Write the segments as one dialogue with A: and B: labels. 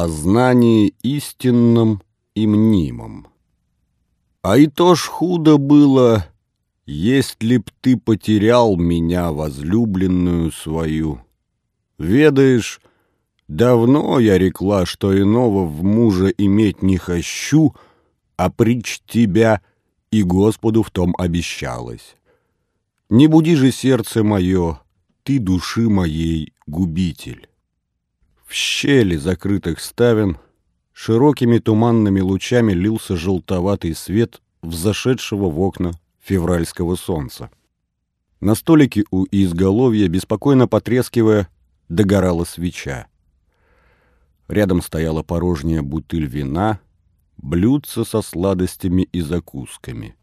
A: о знании истинном и мнимом. А и то ж худо было, если б ты потерял меня, возлюбленную свою. Ведаешь, давно я рекла, что иного в мужа иметь не хочу, а прич тебя и Господу в том обещалась. Не буди же сердце мое, ты души моей губитель. В щели закрытых ставен широкими туманными лучами лился желтоватый свет взошедшего в окна февральского солнца. На столике у изголовья, беспокойно потрескивая, догорала свеча. Рядом стояла порожняя бутыль вина, блюдце со сладостями и закусками.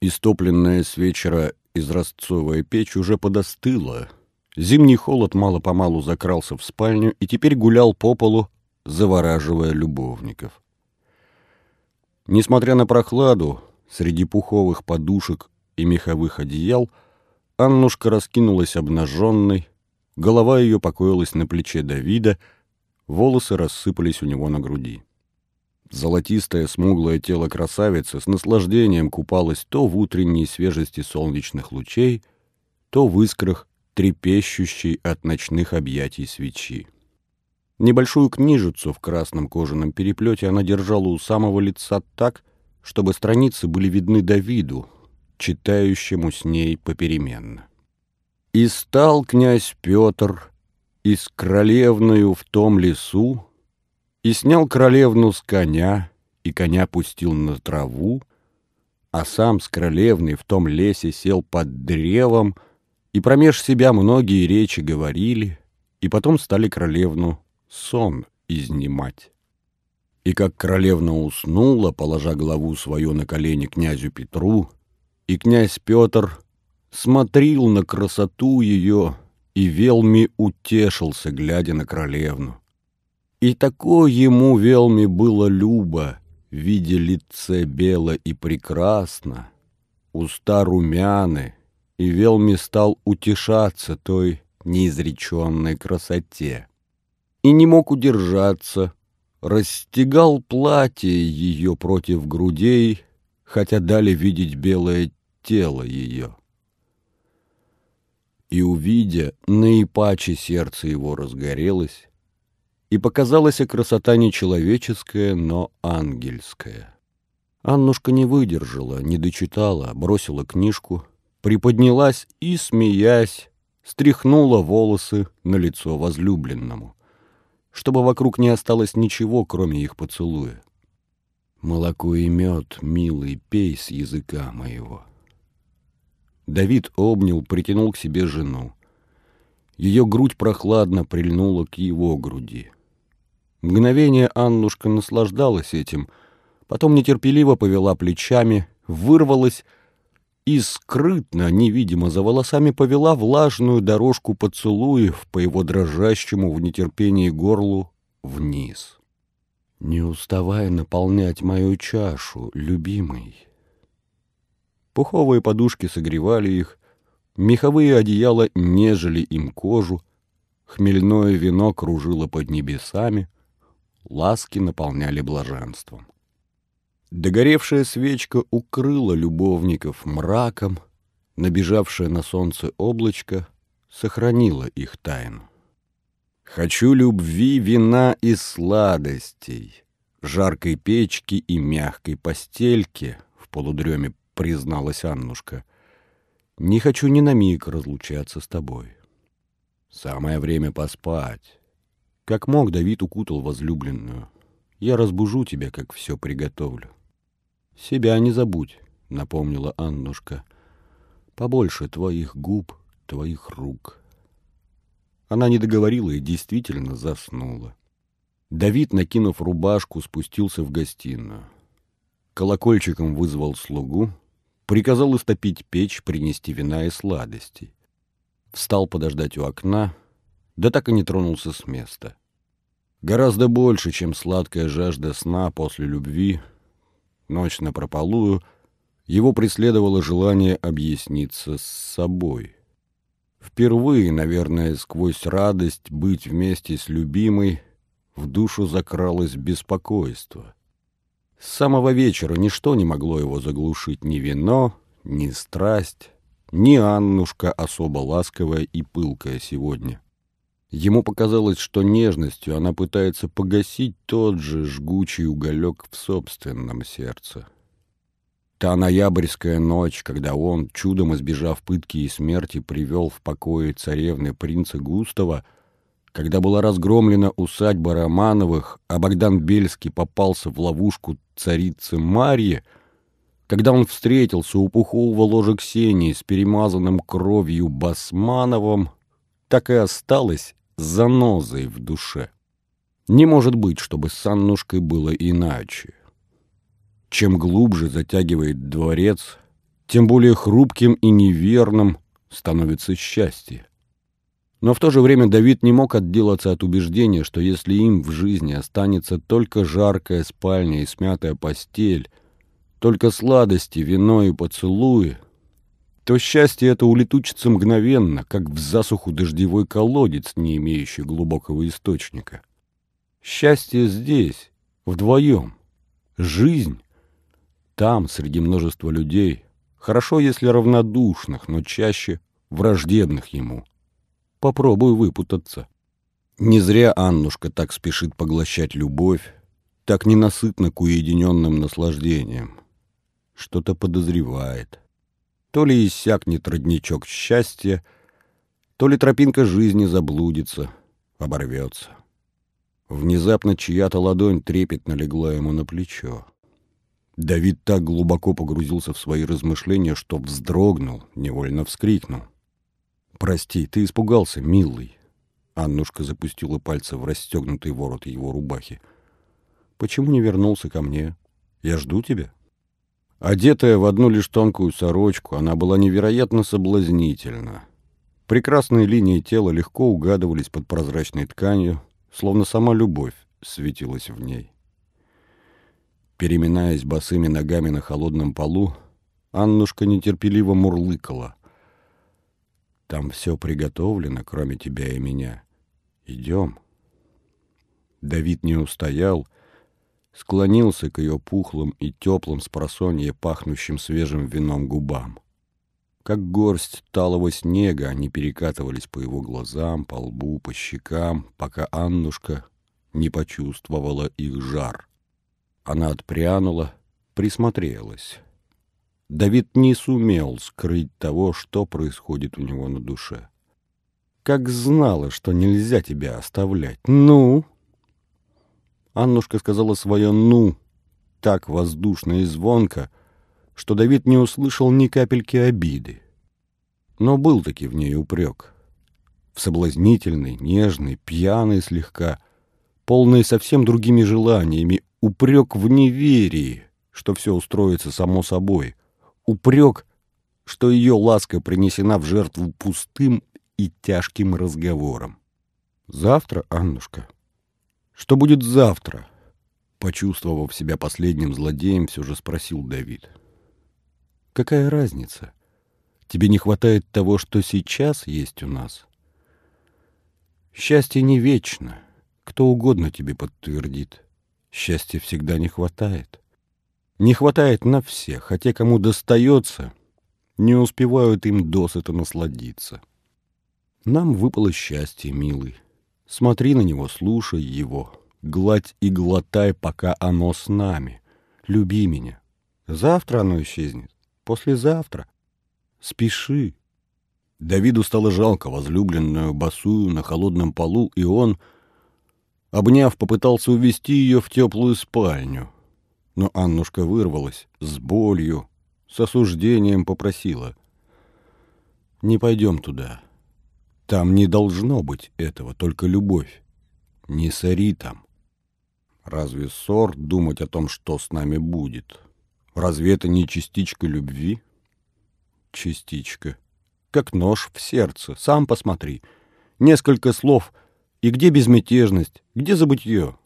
A: Истопленная с вечера изразцовая печь уже подостыла. Зимний холод мало-помалу закрался в спальню и теперь гулял по полу, завораживая любовников. Несмотря на прохладу, среди пуховых подушек и меховых одеял Аннушка раскинулась обнаженной, голова ее покоилась на плече Давида, волосы рассыпались у него на груди. Золотистое смуглое тело красавицы с наслаждением купалось то в утренней свежести солнечных лучей, то в искрах, трепещущей от ночных объятий свечи. Небольшую книжицу в красном кожаном переплете она держала у самого лица так, чтобы страницы были видны Давиду, читающему с ней попеременно. «И стал князь Петр и с королевною в том лесу, и снял королевну с коня, и коня пустил на траву, а сам с королевной в том лесе сел под древом, и промеж себя многие речи говорили, и потом стали королевну сон изнимать. И как королевна уснула, положа голову свою на колени князю Петру, и князь Петр смотрел на красоту ее и велми утешился, глядя на королевну. И такое ему велми было любо, видя лице бело и прекрасно, уста румяны, и велми стал утешаться той неизреченной красоте. И не мог удержаться, расстегал платье ее против грудей, хотя дали видеть белое тело ее. И, увидя, наипаче сердце его разгорелось, и показалась красота не человеческая, но ангельская. Аннушка не выдержала, не дочитала, бросила книжку, приподнялась и, смеясь, стряхнула волосы на лицо возлюбленному, чтобы вокруг не осталось ничего, кроме их поцелуя. «Молоко и мед, милый, пей с языка моего». Давид обнял, притянул к себе жену. Ее грудь прохладно прильнула к его груди. Мгновение Аннушка наслаждалась этим, потом нетерпеливо повела плечами, вырвалась и скрытно, невидимо за волосами, повела влажную дорожку поцелуев по его дрожащему в нетерпении горлу вниз. «Не уставай наполнять мою чашу, любимый». Пуховые подушки согревали их, меховые одеяла нежели им кожу, хмельное вино кружило под небесами — ласки наполняли блаженством. Догоревшая свечка укрыла любовников мраком, набежавшее на солнце облачко сохранило их тайну. «Хочу любви, вина и сладостей, жаркой печки и мягкой постельки», — в полудреме призналась Аннушка. «Не хочу ни на миг разлучаться с тобой. Самое время поспать». Как мог, Давид укутал возлюбленную. Я разбужу тебя, как все приготовлю. Себя не забудь, напомнила Аннушка. Побольше твоих губ, твоих рук. Она не договорила и действительно заснула. Давид, накинув рубашку, спустился в гостиную. Колокольчиком вызвал слугу, приказал истопить печь, принести вина и сладостей. Встал подождать у окна, да так и не тронулся с места. Гораздо больше, чем сладкая жажда сна после любви, ночь напрополую, его преследовало желание объясниться с собой. Впервые, наверное, сквозь радость быть вместе с любимой, в душу закралось беспокойство. С самого вечера ничто не могло его заглушить ни вино, ни страсть, ни Аннушка особо ласковая и пылкая сегодня. Ему показалось, что нежностью она пытается погасить тот же жгучий уголек в собственном сердце. Та ноябрьская ночь, когда он, чудом избежав пытки и смерти, привел в покое царевны принца Густава, когда была разгромлена усадьба Романовых, а Богдан Бельский попался в ловушку царицы Марьи, когда он встретился у пухового ложа Ксении с перемазанным кровью Басмановым, так и осталось занозой в душе. Не может быть, чтобы с Аннушкой было иначе. Чем глубже затягивает дворец, тем более хрупким и неверным становится счастье. Но в то же время Давид не мог отделаться от убеждения, что если им в жизни останется только жаркая спальня и смятая постель, только сладости, вино и поцелуи, то счастье это улетучится мгновенно, как в засуху дождевой колодец, не имеющий глубокого источника. Счастье здесь, вдвоем. Жизнь там, среди множества людей, хорошо, если равнодушных, но чаще враждебных ему. Попробуй выпутаться. Не зря Аннушка так спешит поглощать любовь, так ненасытно к уединенным наслаждениям. Что-то подозревает. То ли иссякнет родничок счастья, то ли тропинка жизни заблудится, оборвется. Внезапно чья-то ладонь трепетно легла ему на плечо. Давид так глубоко погрузился в свои размышления, что вздрогнул, невольно вскрикнул. «Прости, ты испугался, милый». Аннушка запустила пальцы в расстегнутый ворот его рубахи. «Почему не вернулся ко мне? Я жду тебя». Одетая в одну лишь тонкую сорочку, она была невероятно соблазнительна. Прекрасные линии тела легко угадывались под прозрачной тканью, словно сама любовь светилась в ней. Переминаясь босыми ногами на холодном полу, Аннушка нетерпеливо мурлыкала. «Там все приготовлено, кроме тебя и меня. Идем». Давид не устоял, склонился к ее пухлым и теплым с просонья пахнущим свежим вином губам. Как горсть талого снега они перекатывались по его глазам, по лбу, по щекам, пока Аннушка не почувствовала их жар. Она отпрянула, присмотрелась. Давид не сумел скрыть того, что происходит у него на душе. Как знала, что нельзя тебя оставлять. Ну? Аннушка сказала свое «ну» так воздушно и звонко, что Давид не услышал ни капельки обиды. Но был таки в ней упрек. В соблазнительный, нежный, пьяный слегка, полный совсем другими желаниями, упрек в неверии, что все устроится само собой, упрек, что ее ласка принесена в жертву пустым и тяжким разговором. «Завтра, Аннушка? Что будет завтра?» Почувствовав себя последним злодеем, все же спросил Давид. «Какая разница? Тебе не хватает того, что сейчас есть у нас?» «Счастье не вечно, кто угодно тебе подтвердит. Счастья всегда не хватает. Не хватает на всех, а те, кому достается, не успевают им досыта насладиться. Нам выпало счастье, милый. Смотри на него, слушай его, гладь и глотай, пока оно с нами. Люби меня. Завтра оно исчезнет, послезавтра. Спеши. Давиду стало жалко возлюбленную босую на холодном полу, и он Обняв, попытался увести ее в теплую спальню. Но Аннушка вырвалась с болью, с осуждением попросила. «Не пойдем туда. Там не должно быть этого, только любовь. Не сори там. Разве ссор думать о том, что с нами будет? Разве это не частичка любви?» «Частичка. Как нож в сердце. Сам посмотри. Несколько слов — и где безмятежность, где забытье?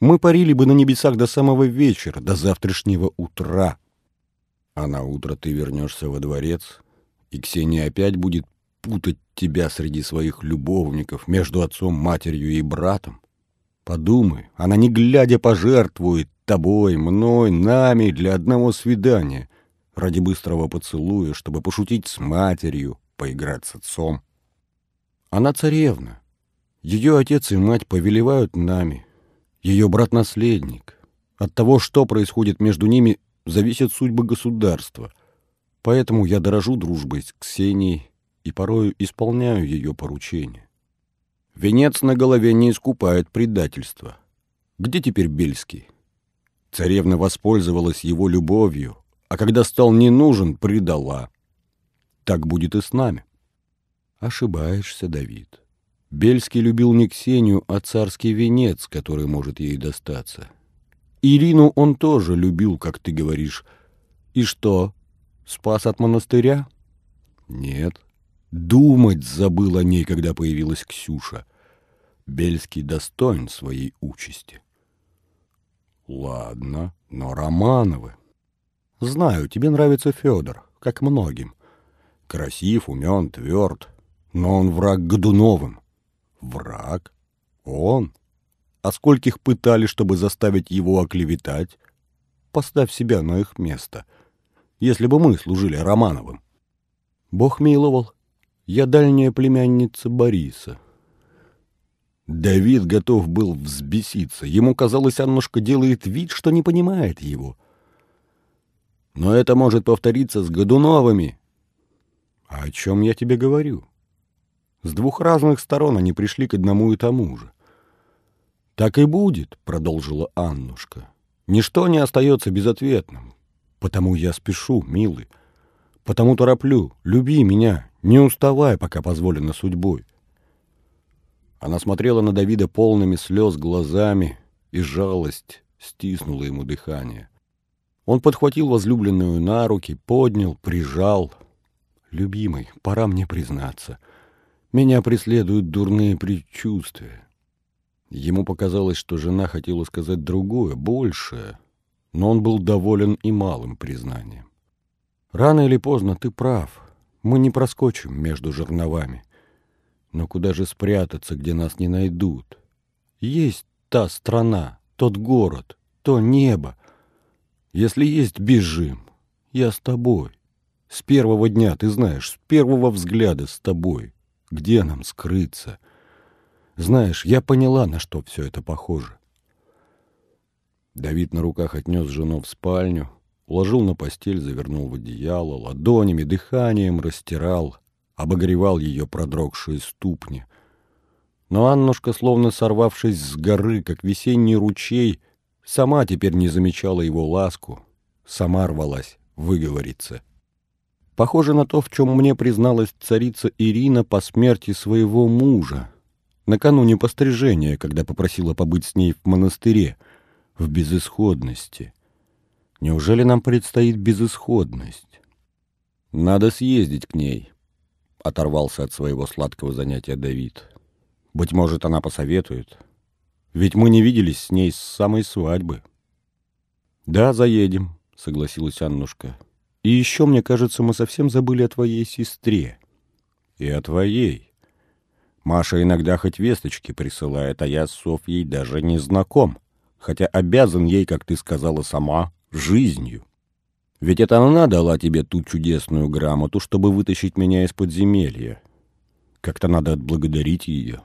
A: Мы парили бы на небесах до самого вечера, до завтрашнего утра. А на утро ты вернешься во дворец, и Ксения опять будет путать тебя среди своих любовников между отцом, матерью и братом. Подумай, она не глядя пожертвует тобой, мной, нами для одного свидания, ради быстрого поцелуя, чтобы пошутить с матерью, поиграть с отцом. Она царевна. Ее отец и мать повелевают нами. Ее брат-наследник. От того, что происходит между ними, зависит судьба государства. Поэтому я дорожу дружбой с Ксенией и порою исполняю ее поручения. Венец на голове не искупает предательства. Где теперь Бельский? Царевна воспользовалась его любовью, а когда стал не нужен, предала. Так будет и с нами. Ошибаешься, Давид. Бельский любил не Ксению, а царский венец, который может ей достаться. Ирину он тоже любил, как ты говоришь. И что, спас от монастыря? Нет. Думать забыл о ней, когда появилась Ксюша. Бельский достоин своей участи. Ладно, но Романовы. Знаю, тебе нравится Федор, как многим. Красив, умен, тверд, но он враг Годуновым. Враг? Он? А скольких пытали, чтобы заставить его оклеветать? Поставь себя на их место. Если бы мы служили Романовым. Бог миловал. Я дальняя племянница Бориса. Давид готов был взбеситься. Ему казалось, Аннушка делает вид, что не понимает его. Но это может повториться с Годуновыми. А о чем я тебе говорю? С двух разных сторон они пришли к одному и тому же. «Так и будет», — продолжила Аннушка. «Ничто не остается безответным. Потому я спешу, милый. Потому тороплю. Люби меня. Не уставай, пока позволено судьбой». Она смотрела на Давида полными слез глазами, и жалость стиснула ему дыхание. Он подхватил возлюбленную на руки, поднял, прижал. «Любимый, пора мне признаться. Меня преследуют дурные предчувствия. Ему показалось, что жена хотела сказать другое, большее, но он был доволен и малым признанием. «Рано или поздно ты прав. Мы не проскочим между жерновами. Но куда же спрятаться, где нас не найдут? Есть та страна, тот город, то небо. Если есть, бежим. Я с тобой. С первого дня, ты знаешь, с первого взгляда с тобой. Где нам скрыться?» Знаешь, я поняла, на что все это похоже. Давид на руках отнес жену в спальню, уложил на постель, завернул в одеяло, ладонями, дыханием растирал, обогревал ее продрогшие ступни. Но Аннушка, словно сорвавшись с горы, как весенний ручей, сама теперь не замечала его ласку, сама рвалась выговориться. Похоже на то, в чем мне призналась царица Ирина по смерти своего мужа, накануне пострижения, когда попросила побыть с ней в монастыре, в безысходности. Неужели нам предстоит безысходность? Надо съездить к ней, — оторвался от своего сладкого занятия Давид. Быть может, она посоветует. Ведь мы не виделись с ней с самой свадьбы. Да, заедем, — согласилась Аннушка. И еще, мне кажется, мы совсем забыли о твоей сестре. И о твоей. Маша иногда хоть весточки присылает, а я с Софьей даже не знаком, хотя обязан ей, как ты сказала сама, жизнью. Ведь это она дала тебе ту чудесную грамоту, чтобы вытащить меня из подземелья. Как-то надо отблагодарить ее.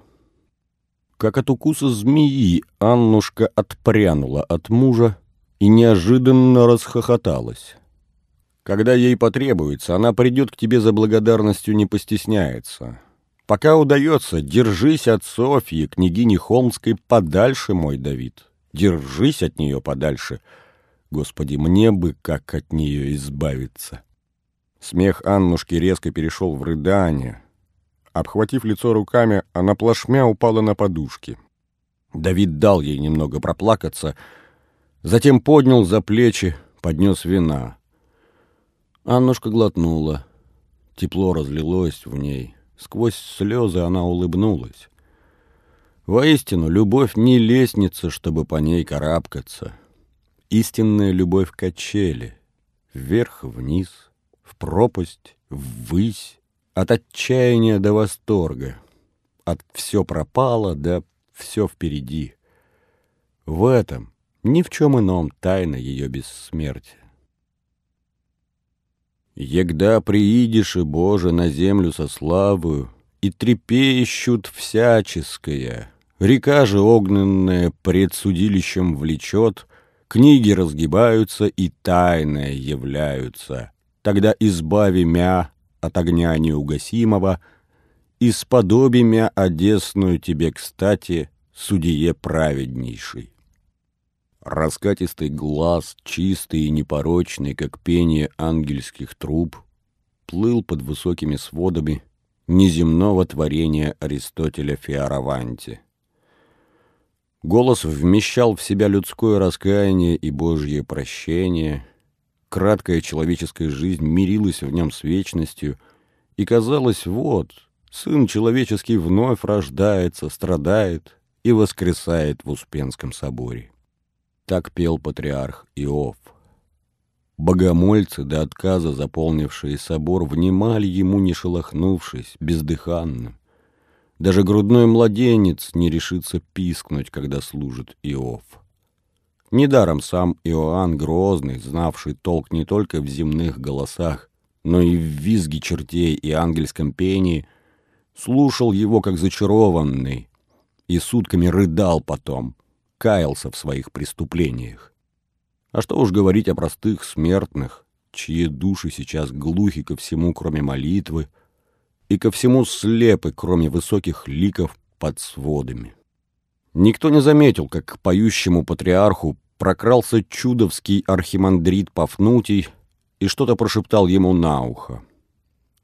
A: Как от укуса змеи Аннушка отпрянула от мужа и неожиданно расхохоталась. Когда ей потребуется, она придет к тебе за благодарностью, не постесняется. Пока удается, держись от Софьи, княгини Холмской, подальше, мой Давид. Держись от нее подальше. Господи, мне бы как от нее избавиться. Смех Аннушки резко перешел в рыдание. Обхватив лицо руками, она плашмя упала на подушки. Давид дал ей немного проплакаться, затем поднял за плечи, поднес вина. Аннушка глотнула. Тепло разлилось в ней. Сквозь слезы она улыбнулась. Воистину, любовь не лестница, чтобы по ней карабкаться. Истинная любовь качели. Вверх-вниз, в пропасть, ввысь, от отчаяния до восторга. От все пропало, да все впереди. В этом, ни в чем ином, тайна ее бессмертия. Егда приидешь, и Боже, на землю со славою, и трепещут всяческое, река же огненная пред судилищем влечет, книги разгибаются и тайное являются. Тогда избави мя от огня неугасимого, и сподоби мя одесную тебе, кстати, судье праведнейший. Раскатистый глаз, чистый и непорочный, как пение ангельских труб, плыл под высокими сводами неземного творения Аристотеля Фиараванти. Голос вмещал в себя людское раскаяние и Божье прощение, краткая человеческая жизнь мирилась в нем с вечностью, и казалось, вот, сын человеческий вновь рождается, страдает и воскресает в Успенском соборе. Так пел патриарх Иов. Богомольцы до отказа, заполнившие собор, внимали ему, не шелохнувшись, бездыханным. Даже грудной младенец не решится пискнуть, когда служит Иов. Недаром сам Иоанн Грозный, знавший толк не только в земных голосах, но и в визге чертей и ангельском пении, слушал его как зачарованный и сутками рыдал потом, каялся в своих преступлениях. А что уж говорить о простых смертных, чьи души сейчас глухи ко всему, кроме молитвы, и ко всему слепы, кроме высоких ликов под сводами. Никто не заметил, как к поющему патриарху прокрался чудовский архимандрит Пафнутий и что-то прошептал ему на ухо.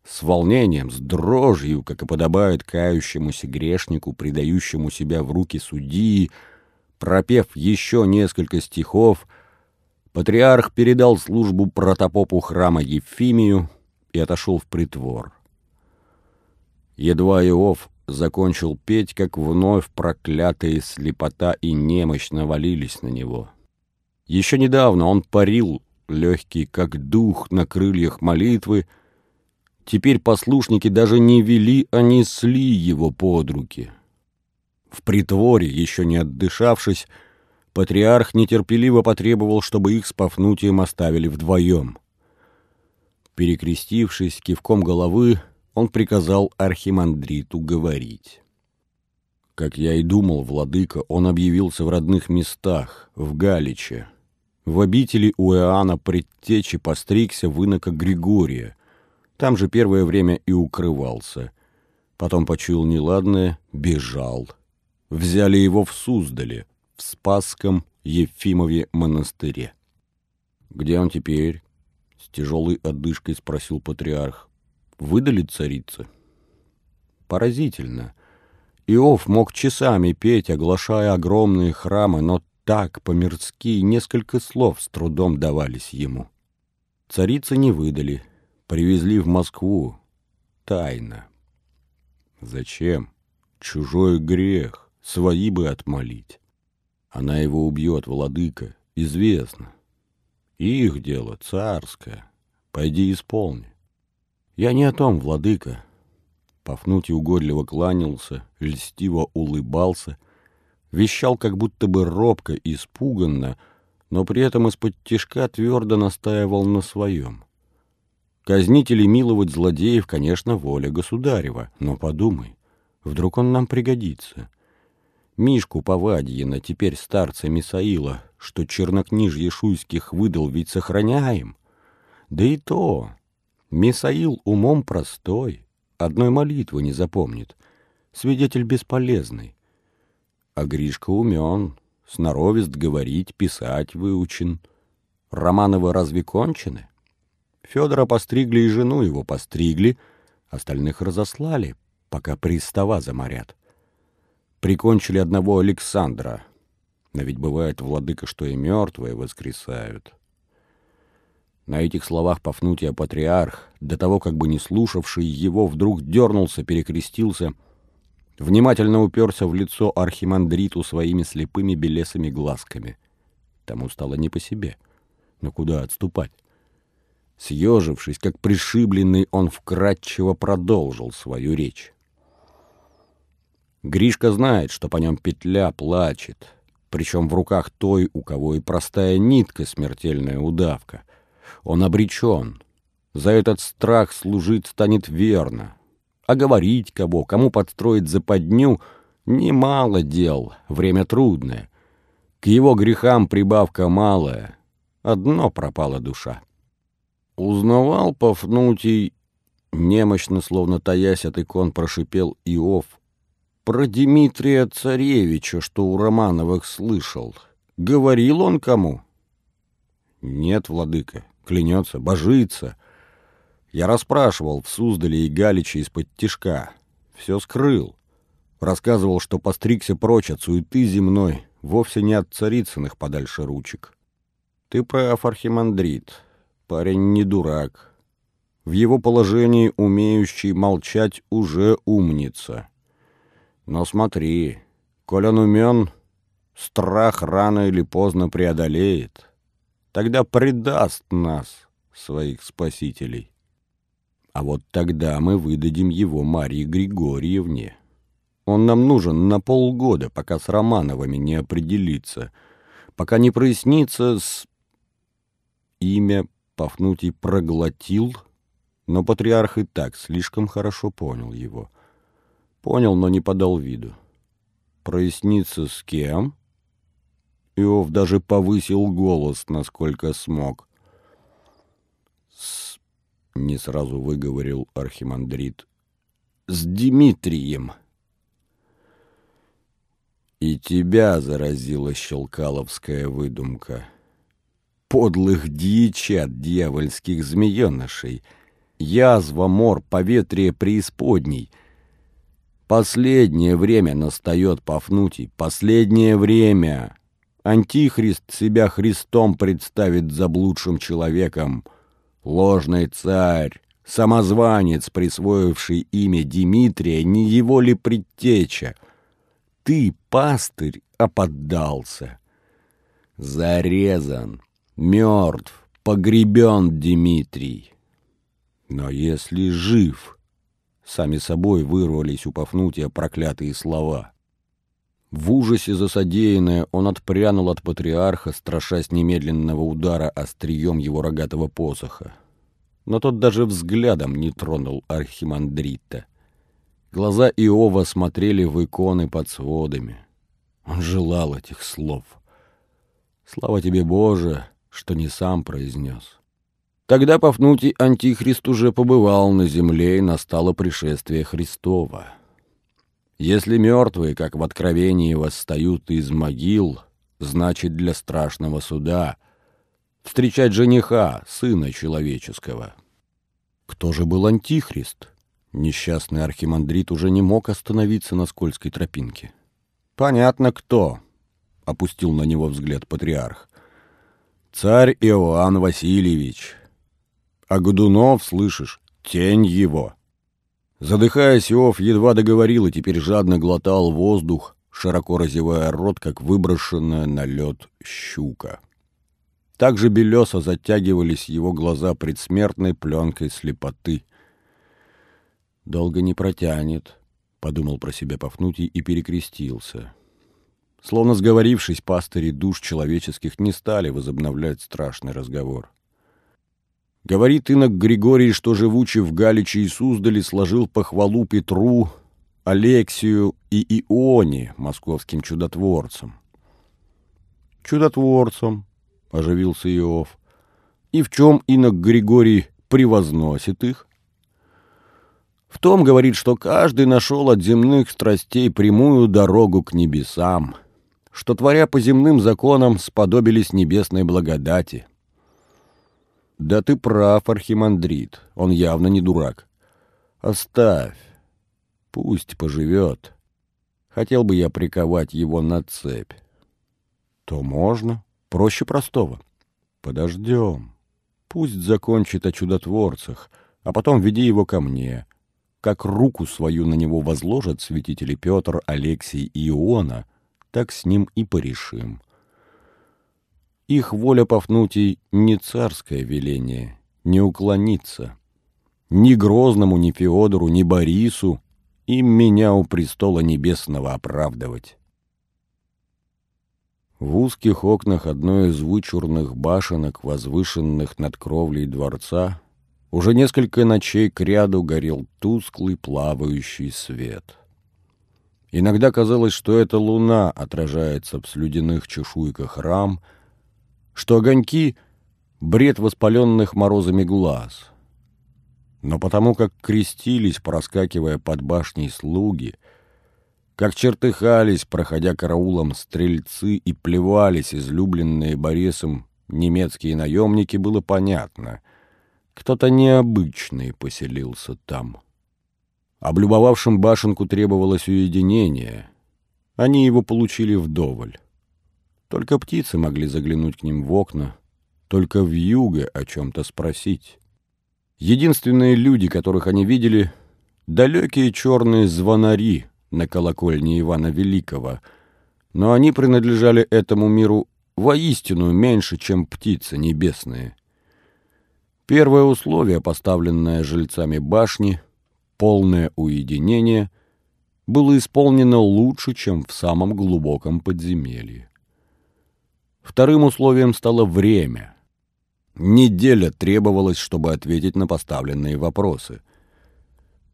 A: С волнением, с дрожью, как и подобает кающемуся грешнику, предающему себя в руки судьи, Пропев еще несколько стихов, патриарх передал службу протопопу храма Ефимию и отошел в притвор. Едва Иов закончил петь, как вновь проклятые слепота и немощь навалились на него. Еще недавно он парил, легкий как дух на крыльях молитвы, теперь послушники даже не вели, а несли его под руки — в притворе, еще не отдышавшись, патриарх нетерпеливо потребовал, чтобы их с Пафнутием оставили вдвоем. Перекрестившись кивком головы, он приказал архимандриту говорить. Как я и думал, владыка, он объявился в родных местах, в Галиче. В обители у Иоанна предтечи постригся вынока Григория. Там же первое время и укрывался. Потом почуял неладное, бежал взяли его в Суздале, в Спасском Ефимове монастыре. «Где он теперь?» — с тяжелой одышкой спросил патриарх. «Выдали царицы?» Поразительно. Иов мог часами петь, оглашая огромные храмы, но так, по-мирски, несколько слов с трудом давались ему. Царицы не выдали, привезли в Москву. Тайно. Зачем? Чужой грех свои бы отмолить. Она его убьет, владыка, известно. Их дело царское. Пойди исполни. Я не о том, владыка. Пафнутий угодливо кланялся, льстиво улыбался, вещал как будто бы робко, испуганно, но при этом из-под тишка твердо настаивал на своем. Казнить или миловать злодеев, конечно, воля государева, но подумай, вдруг он нам пригодится. Мишку Повадьина, теперь старца Мисаила, что чернокнижье шуйских выдал, ведь сохраняем. Да и то, Мисаил умом простой, одной молитвы не запомнит, свидетель бесполезный. А Гришка умен, сноровист говорить, писать выучен. Романовы разве кончены? Федора постригли и жену его постригли, остальных разослали, пока пристава заморят прикончили одного Александра. Но ведь бывает, владыка, что и мертвые воскресают. На этих словах Пафнутия патриарх, до того как бы не слушавший его, вдруг дернулся, перекрестился, внимательно уперся в лицо архимандриту своими слепыми белесыми глазками. Тому стало не по себе. Но куда отступать? Съежившись, как пришибленный, он вкратчиво продолжил свою речь. Гришка знает, что по нем петля плачет. причем в руках той, у кого и простая нитка смертельная удавка. Он обречен. За этот страх служить станет верно. А говорить кого, кому подстроить западню — немало дел, время трудное. К его грехам прибавка малая, одно пропала душа. Узнавал Пафнутий, немощно, словно таясь от икон, прошипел Иов, про Дмитрия Царевича, что у Романовых слышал. Говорил он кому? Нет, владыка, клянется, божится. Я расспрашивал в Суздале и Галиче из-под тишка. Все скрыл. Рассказывал, что постригся прочь от суеты земной, вовсе не от царицыных подальше ручек. Ты прав, архимандрит. Парень не дурак. В его положении умеющий молчать уже умница. Но смотри, коль он умен, страх рано или поздно преодолеет. Тогда предаст нас, своих спасителей. А вот тогда мы выдадим его Марье Григорьевне. Он нам нужен на полгода, пока с Романовыми не определится, пока не прояснится с... Имя Пафнутий проглотил, но патриарх и так слишком хорошо понял его — Понял, но не подал виду. Проясниться с кем? Иов даже повысил голос, насколько смог. С... Не сразу выговорил архимандрит. С Дмитрием. И тебя заразила щелкаловская выдумка. Подлых дьячат дьявольских змеенышей. Язва, мор, поветрие преисподней — Последнее время настает Пафнутий, последнее время. Антихрист себя Христом представит заблудшим человеком. Ложный царь, самозванец, присвоивший имя Дмитрия, не его ли предтеча? Ты, пастырь, оподдался. Зарезан, мертв, погребен Дмитрий. Но если жив... Сами собой вырвались у Пафнутия проклятые слова. В ужасе за содеянное он отпрянул от патриарха, страшась немедленного удара острием его рогатого посоха. Но тот даже взглядом не тронул архимандрита. Глаза Иова смотрели в иконы под сводами. Он желал этих слов. «Слава тебе, Боже, что не сам произнес». Тогда Пафнутий Антихрист уже побывал на земле, и настало пришествие Христова. Если мертвые, как в Откровении, восстают из могил, значит для страшного суда встречать жениха, сына человеческого. Кто же был Антихрист? Несчастный архимандрит уже не мог остановиться на скользкой тропинке. «Понятно, кто», — опустил на него взгляд патриарх. «Царь Иоанн Васильевич, а Годунов, слышишь, тень его. Задыхаясь, Иов едва договорил и теперь жадно глотал воздух, широко разевая рот, как выброшенная на лед щука. Так же белесо затягивались его глаза предсмертной пленкой слепоты. «Долго не протянет», — подумал про себя Пафнутий и перекрестился. Словно сговорившись, пастыри душ человеческих не стали возобновлять страшный разговор. Говорит инок Григорий, что живучий в Галиче и Суздале сложил похвалу Петру, Алексию и Ионе, московским чудотворцам. «Чудотворцам», — оживился Иов. «И в чем инок Григорий превозносит их?» В том, говорит, что каждый нашел от земных страстей прямую дорогу к небесам, что, творя по земным законам, сподобились небесной благодати. Да ты прав, архимандрит, он явно не дурак. Оставь, пусть поживет. Хотел бы я приковать его на цепь. То можно, проще простого. Подождем. Пусть закончит о чудотворцах, а потом веди его ко мне. Как руку свою на него возложат святители Петр, Алексий и Иона, так с ним и порешим. Их воля, Пафнутий, не царское веление, не уклониться. Ни Грозному, ни Феодору, ни Борису им меня у престола небесного оправдывать. В узких окнах одной из вычурных башенок, возвышенных над кровлей дворца, уже несколько ночей кряду горел тусклый плавающий свет. Иногда казалось, что эта луна отражается в слюдяных чешуйках рам, что огоньки — бред воспаленных морозами глаз. Но потому как крестились, проскакивая под башней слуги — как чертыхались, проходя караулом стрельцы и плевались излюбленные Борисом немецкие наемники, было понятно. Кто-то необычный поселился там. Облюбовавшим башенку требовалось уединение. Они его получили вдоволь. Только птицы могли заглянуть к ним в окна, только в юге о чем-то спросить. Единственные люди, которых они видели — далекие черные звонари — на колокольне Ивана Великого, но они принадлежали этому миру воистину меньше, чем птицы небесные. Первое условие, поставленное жильцами башни, полное уединение, было исполнено лучше, чем в самом глубоком подземелье. Вторым условием стало время. Неделя требовалась, чтобы ответить на поставленные вопросы.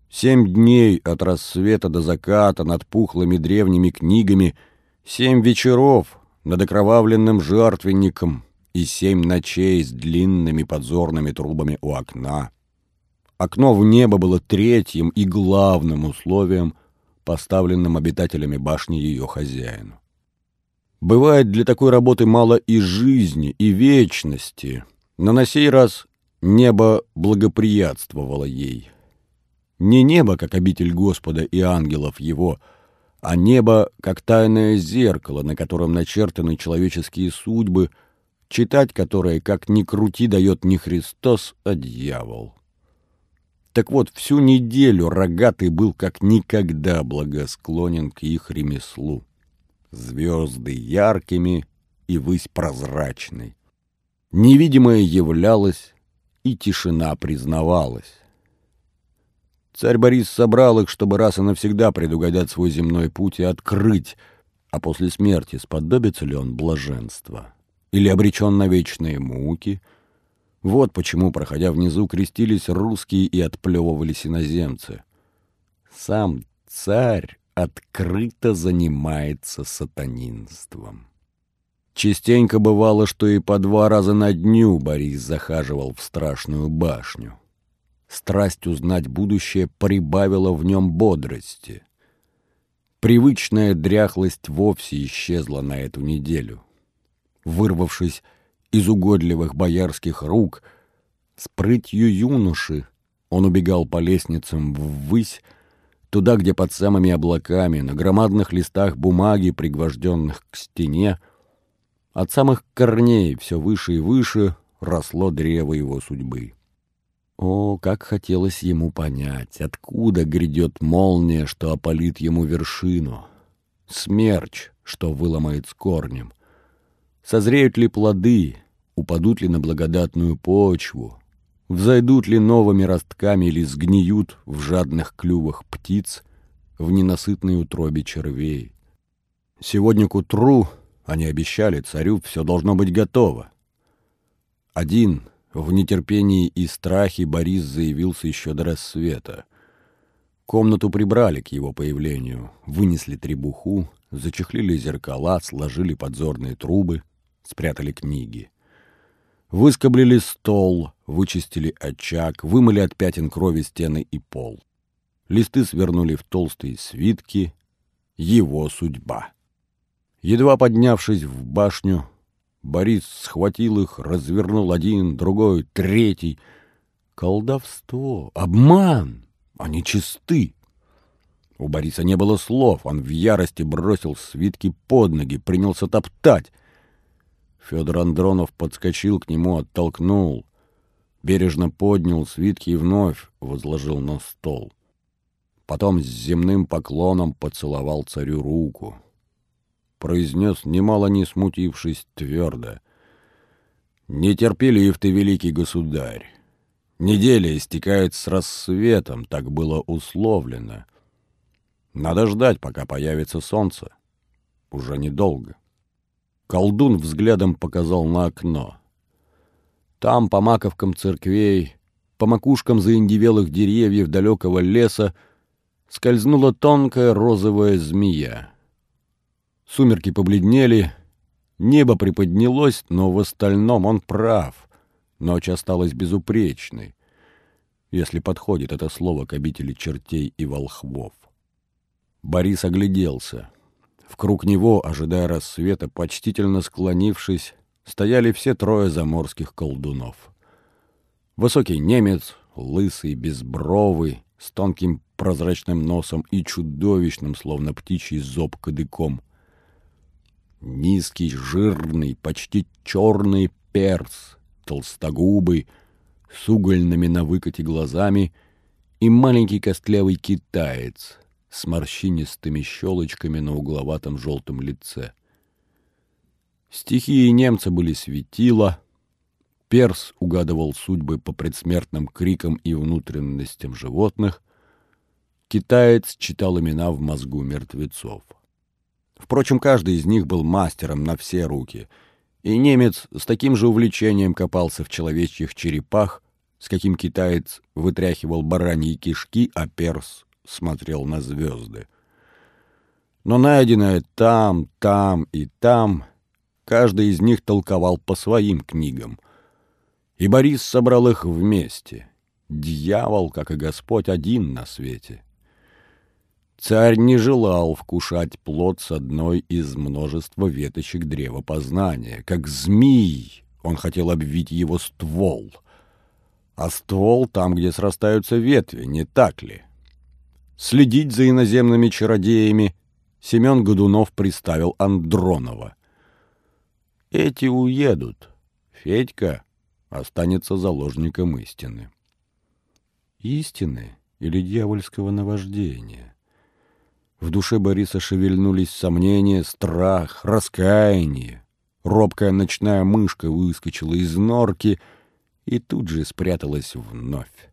A: Семь дней от рассвета до заката над пухлыми древними книгами, семь вечеров над окровавленным жертвенником и семь ночей с длинными подзорными трубами у окна. Окно в небо было третьим и главным условием, поставленным обитателями башни ее хозяину. Бывает для такой работы мало и жизни, и вечности, но на сей раз небо благоприятствовало ей. Не небо, как обитель Господа и ангелов его, а небо, как тайное зеркало, на котором начертаны человеческие судьбы, читать которые, как ни крути, дает не Христос, а дьявол. Так вот, всю неделю рогатый был как никогда благосклонен к их ремеслу. Звезды яркими и высь прозрачной. Невидимое являлось, и тишина признавалась. Царь Борис собрал их, чтобы раз и навсегда предугадать свой земной путь и открыть, а после смерти сподобится ли он блаженства? Или обречен на вечные муки? Вот почему, проходя внизу, крестились русские и отплевывались иноземцы. Сам царь открыто занимается сатанинством. Частенько бывало, что и по два раза на дню Борис захаживал в страшную башню. Страсть узнать будущее прибавила в нем бодрости. Привычная дряхлость вовсе исчезла на эту неделю. Вырвавшись из угодливых боярских рук, с прытью юноши он убегал по лестницам ввысь, туда, где под самыми облаками, на громадных листах бумаги, пригвожденных к стене, от самых корней все выше и выше росло древо его судьбы. О, как хотелось ему понять, откуда грядет молния, что опалит ему вершину, смерч, что выломает с корнем. Созреют ли плоды, упадут ли на благодатную почву, взойдут ли новыми ростками или сгниют в жадных клювах птиц, в ненасытной утробе червей. Сегодня к утру, они обещали царю, все должно быть готово. Один — в нетерпении и страхе Борис заявился еще до рассвета. Комнату прибрали к его появлению, вынесли требуху, зачехлили зеркала, сложили подзорные трубы, спрятали книги. Выскоблили стол, вычистили очаг, вымыли от пятен крови стены и пол. Листы свернули в толстые свитки. Его судьба. Едва поднявшись в башню, Борис схватил их, развернул один, другой, третий. Колдовство, обман, они чисты. У Бориса не было слов, он в ярости бросил свитки под ноги, принялся топтать. Федор Андронов подскочил к нему, оттолкнул. Бережно поднял свитки и вновь возложил на стол. Потом с земным поклоном поцеловал царю руку произнес, немало не смутившись, твердо. «Нетерпелив ты, великий государь! Неделя истекает с рассветом, так было условлено. Надо ждать, пока появится солнце. Уже недолго». Колдун взглядом показал на окно. Там, по маковкам церквей, по макушкам заиндивелых деревьев далекого леса, скользнула тонкая розовая змея. Сумерки побледнели, небо приподнялось, но в остальном он прав. Ночь осталась безупречной, если подходит это слово к обители чертей и волхвов. Борис огляделся. В круг него, ожидая рассвета, почтительно склонившись, стояли все трое заморских колдунов. Высокий немец, лысый, безбровый, с тонким прозрачным носом и чудовищным, словно птичий зоб, кадыком. Низкий, жирный, почти черный перс, толстогубый, с угольными на выкате глазами и маленький костлявый китаец с морщинистыми щелочками на угловатом желтом лице. Стихии немца были светила, перс угадывал судьбы по предсмертным крикам и внутренностям животных, китаец читал имена в мозгу мертвецов. Впрочем, каждый из них был мастером на все руки, и немец с таким же увлечением копался в человечьих черепах, с каким китаец вытряхивал бараньи кишки, а перс смотрел на звезды. Но найденное там, там и там Каждый из них толковал по своим книгам. И Борис собрал их вместе. Дьявол, как и Господь, один на свете. Царь не желал вкушать плод с одной из множества веточек древа познания. Как змей он хотел обвить его ствол. А ствол там, где срастаются ветви, не так ли? Следить за иноземными чародеями Семен Годунов приставил Андронова. Эти уедут. Федька останется заложником истины. Истины или дьявольского наваждения? В душе Бориса шевельнулись сомнения, страх, раскаяние. Робкая ночная мышка выскочила из норки и тут же спряталась вновь.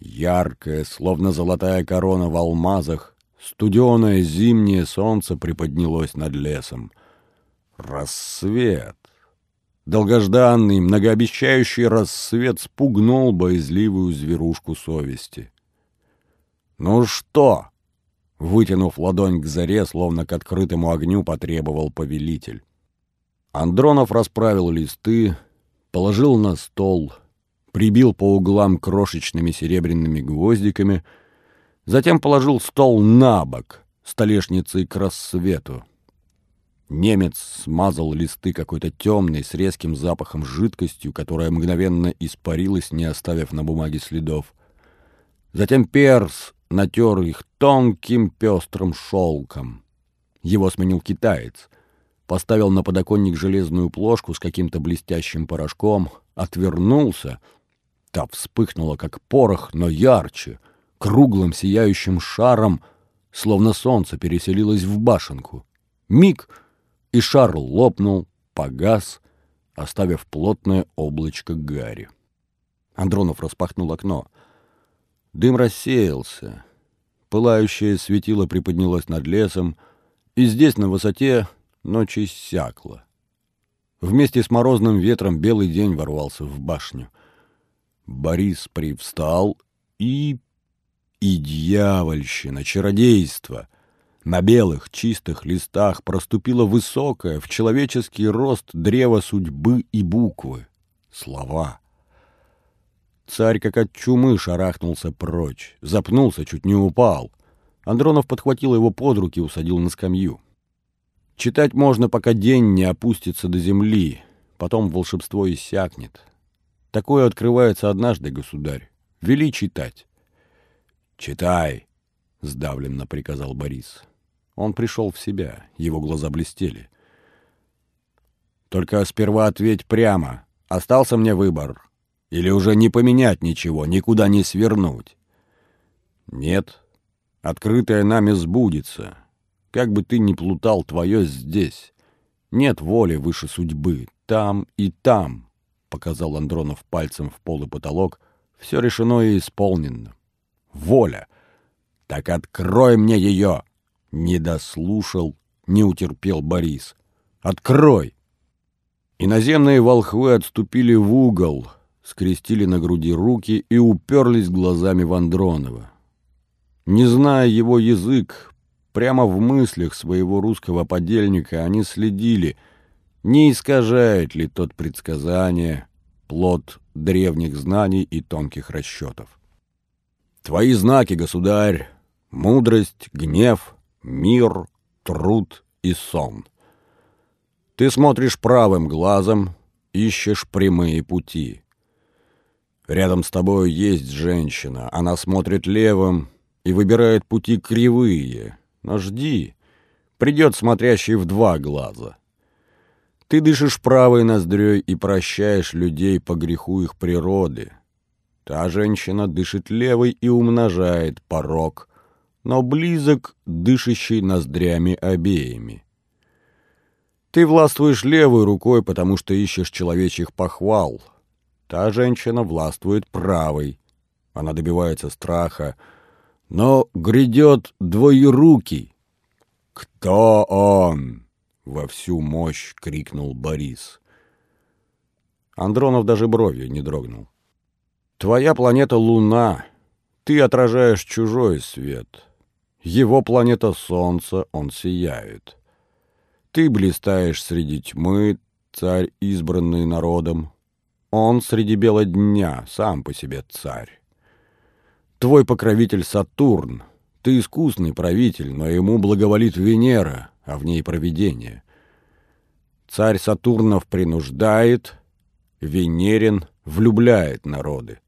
A: Яркая, словно золотая корона в алмазах, студеное зимнее солнце приподнялось над лесом — Рассвет. Долгожданный, многообещающий рассвет спугнул боязливую зверушку совести. «Ну что?» — вытянув ладонь к заре, словно к открытому огню, потребовал повелитель. Андронов расправил листы, положил на стол, прибил по углам крошечными серебряными гвоздиками, затем положил стол на бок, столешницей к рассвету. Немец смазал листы какой-то темной, с резким запахом жидкостью, которая мгновенно испарилась, не оставив на бумаге следов. Затем перс натер их тонким пестрым шелком. Его сменил китаец. Поставил на подоконник железную плошку с каким-то блестящим порошком, отвернулся. Та вспыхнула, как порох, но ярче, круглым сияющим шаром, словно солнце переселилось в башенку. Миг — и шар лопнул, погас, оставив плотное облачко гари. Андронов распахнул окно. Дым рассеялся. Пылающее светило приподнялось над лесом, и здесь, на высоте, ночь иссякла. Вместе с морозным ветром белый день ворвался в башню. Борис привстал и... И дьявольщина, чародейство — на белых, чистых листах проступило высокое, в человеческий рост древо судьбы и буквы. Слова. Царь, как от чумы, шарахнулся прочь. Запнулся, чуть не упал. Андронов подхватил его под руки и усадил на скамью. Читать можно, пока день не опустится до земли. Потом волшебство иссякнет. Такое открывается однажды, государь. Вели читать. «Читай!» — сдавленно приказал Борис. Он пришел в себя, его глаза блестели. «Только сперва ответь прямо. Остался мне выбор. Или уже не поменять ничего, никуда не свернуть?» «Нет. Открытое нами сбудется. Как бы ты ни плутал, твое здесь. Нет воли выше судьбы. Там и там», — показал Андронов пальцем в пол и потолок, — «все решено и исполнено. Воля! Так открой мне ее!» Не дослушал, не утерпел Борис. Открой!» Иноземные волхвы отступили в угол, скрестили на груди руки и уперлись глазами в Андронова. Не зная его язык, прямо в мыслях своего русского подельника они следили, не искажает ли тот предсказание, плод древних знаний и тонких расчетов. «Твои знаки, государь, мудрость, гнев, мир, труд и сон». Ты смотришь правым глазом, ищешь прямые пути. Рядом с тобой есть женщина, она смотрит левым и выбирает пути кривые. Но жди, придет смотрящий в два глаза. Ты дышишь правой ноздрёй и прощаешь людей по греху их природы. Та женщина дышит левой и умножает порог, но близок дышащий ноздрями обеими. Ты властвуешь левой рукой, потому что ищешь человечьих похвал. Та женщина властвует правой. Она добивается страха. Но грядет двоерукий. «Кто он?» — во всю мощь крикнул Борис. Андронов даже бровью не дрогнул. «Твоя планета — Луна. Ты отражаешь чужой свет. Его планета — Солнце, он сияет. Ты блистаешь среди тьмы, царь, избранный народом. Он среди бела дня, сам по себе царь. Твой покровитель Сатурн. Ты искусный правитель, но ему благоволит Венера, а в ней провидение. Царь Сатурнов принуждает, Венерин влюбляет народы.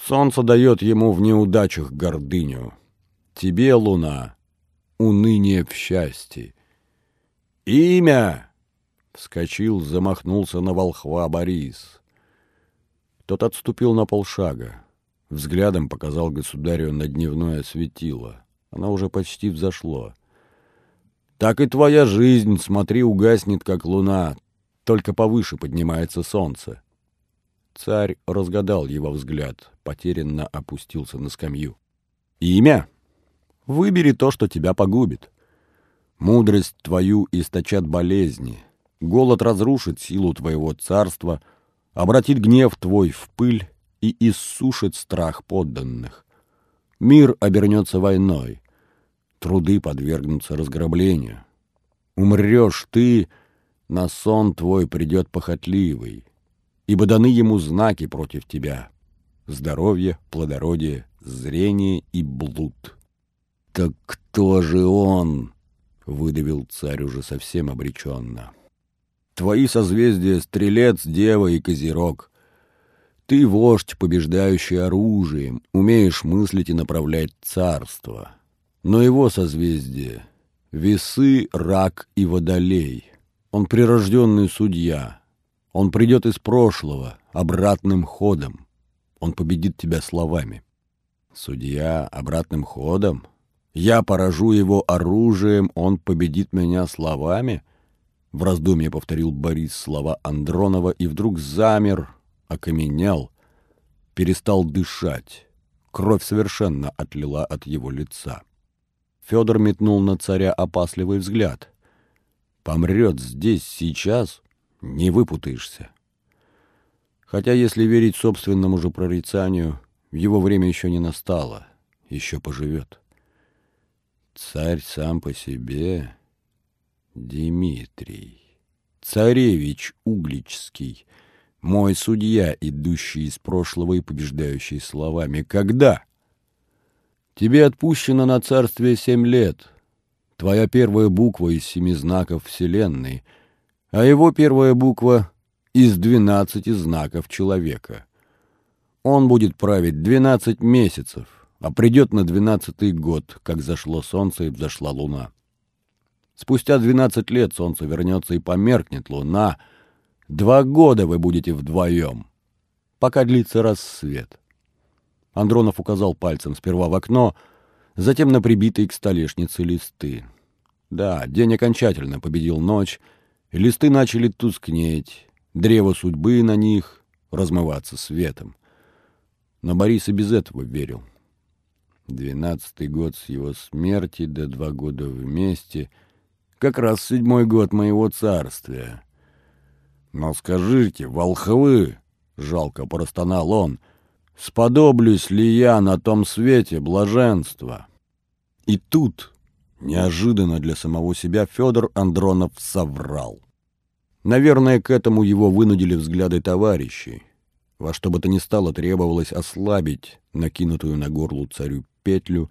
A: Солнце дает ему в неудачах гордыню. Тебе, луна, уныние в счастье. «Имя!» — вскочил, замахнулся на волхва Борис. Тот отступил на полшага. Взглядом показал государю на дневное светило. Она уже почти взошло. «Так и твоя жизнь, смотри, угаснет, как луна. Только повыше поднимается солнце». Царь разгадал его взгляд, потерянно опустился на скамью. «Имя? Выбери то, что тебя погубит». Мудрость твою источат болезни, голод разрушит силу твоего царства, обратит гнев твой в пыль и иссушит страх подданных. Мир обернется войной, труды подвергнутся разграблению. Умрешь ты, на сон твой придет похотливый, ибо даны ему знаки против тебя — здоровье, плодородие, зрение и блуд. Так кто же он? выдавил царь уже совсем обреченно. Твои созвездия — стрелец, дева и козерог. Ты вождь, побеждающий оружием, умеешь мыслить и направлять царство. Но его созвездие — весы, рак и водолей. Он прирожденный судья. Он придет из прошлого, обратным ходом. Он победит тебя словами. Судья обратным ходом? Я поражу его оружием, он победит меня словами? В раздумье повторил Борис слова Андронова и вдруг замер, окаменел, перестал дышать. Кровь совершенно отлила от его лица. Федор метнул на царя опасливый взгляд. Помрет здесь, сейчас, не выпутаешься. Хотя, если верить собственному же прорицанию, его время еще не настало, еще поживет. Царь сам по себе Дмитрий, царевич Угличский, мой судья, идущий из прошлого и побеждающий словами. Когда? Тебе отпущено на царствие семь лет. Твоя первая буква из семи знаков Вселенной, а его первая буква из двенадцати знаков человека. Он будет править двенадцать месяцев а придет на двенадцатый год, как зашло солнце и взошла луна. Спустя двенадцать лет солнце вернется и померкнет луна. Два года вы будете вдвоем, пока длится рассвет. Андронов указал пальцем сперва в окно, затем на прибитые к столешнице листы. Да, день окончательно победил ночь, и листы начали тускнеть, древо судьбы на них размываться светом. Но Борис и без этого верил. Двенадцатый год с его смерти, да два года вместе. как раз седьмой год моего царствия. Но скажите, волхвы, — жалко простонал он, — сподоблюсь ли я на том свете блаженства? И тут, неожиданно для самого себя, Федор Андронов соврал. Наверное, к этому его вынудили взгляды товарищей. Во что бы то ни стало требовалось ослабить накинутую на горлу царю петлю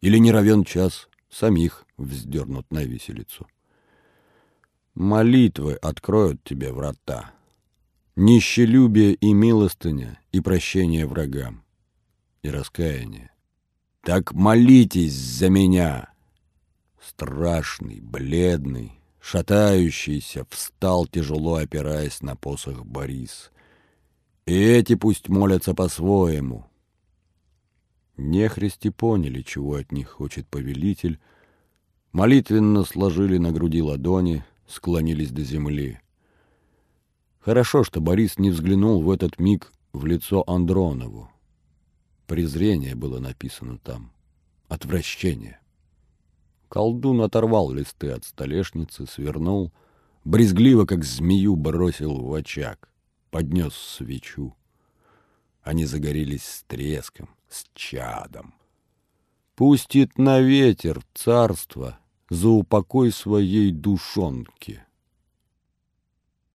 A: или не равен час самих вздернут на виселицу. Молитвы откроют тебе врата. Нищелюбие и милостыня, и прощение врагам, и раскаяние. Так молитесь за меня! Страшный, бледный, шатающийся, встал, тяжело опираясь на посох Борис. И эти пусть молятся по-своему. Нехристи поняли, чего от них хочет повелитель, молитвенно сложили на груди ладони, склонились до земли. Хорошо, что Борис не взглянул в этот миг в лицо Андронову. Презрение было написано там, отвращение. Колдун оторвал листы от столешницы, свернул, брезгливо, как змею, бросил в очаг, поднес свечу. Они загорелись с треском, с чадом. Пустит на ветер царство за упокой своей душонки.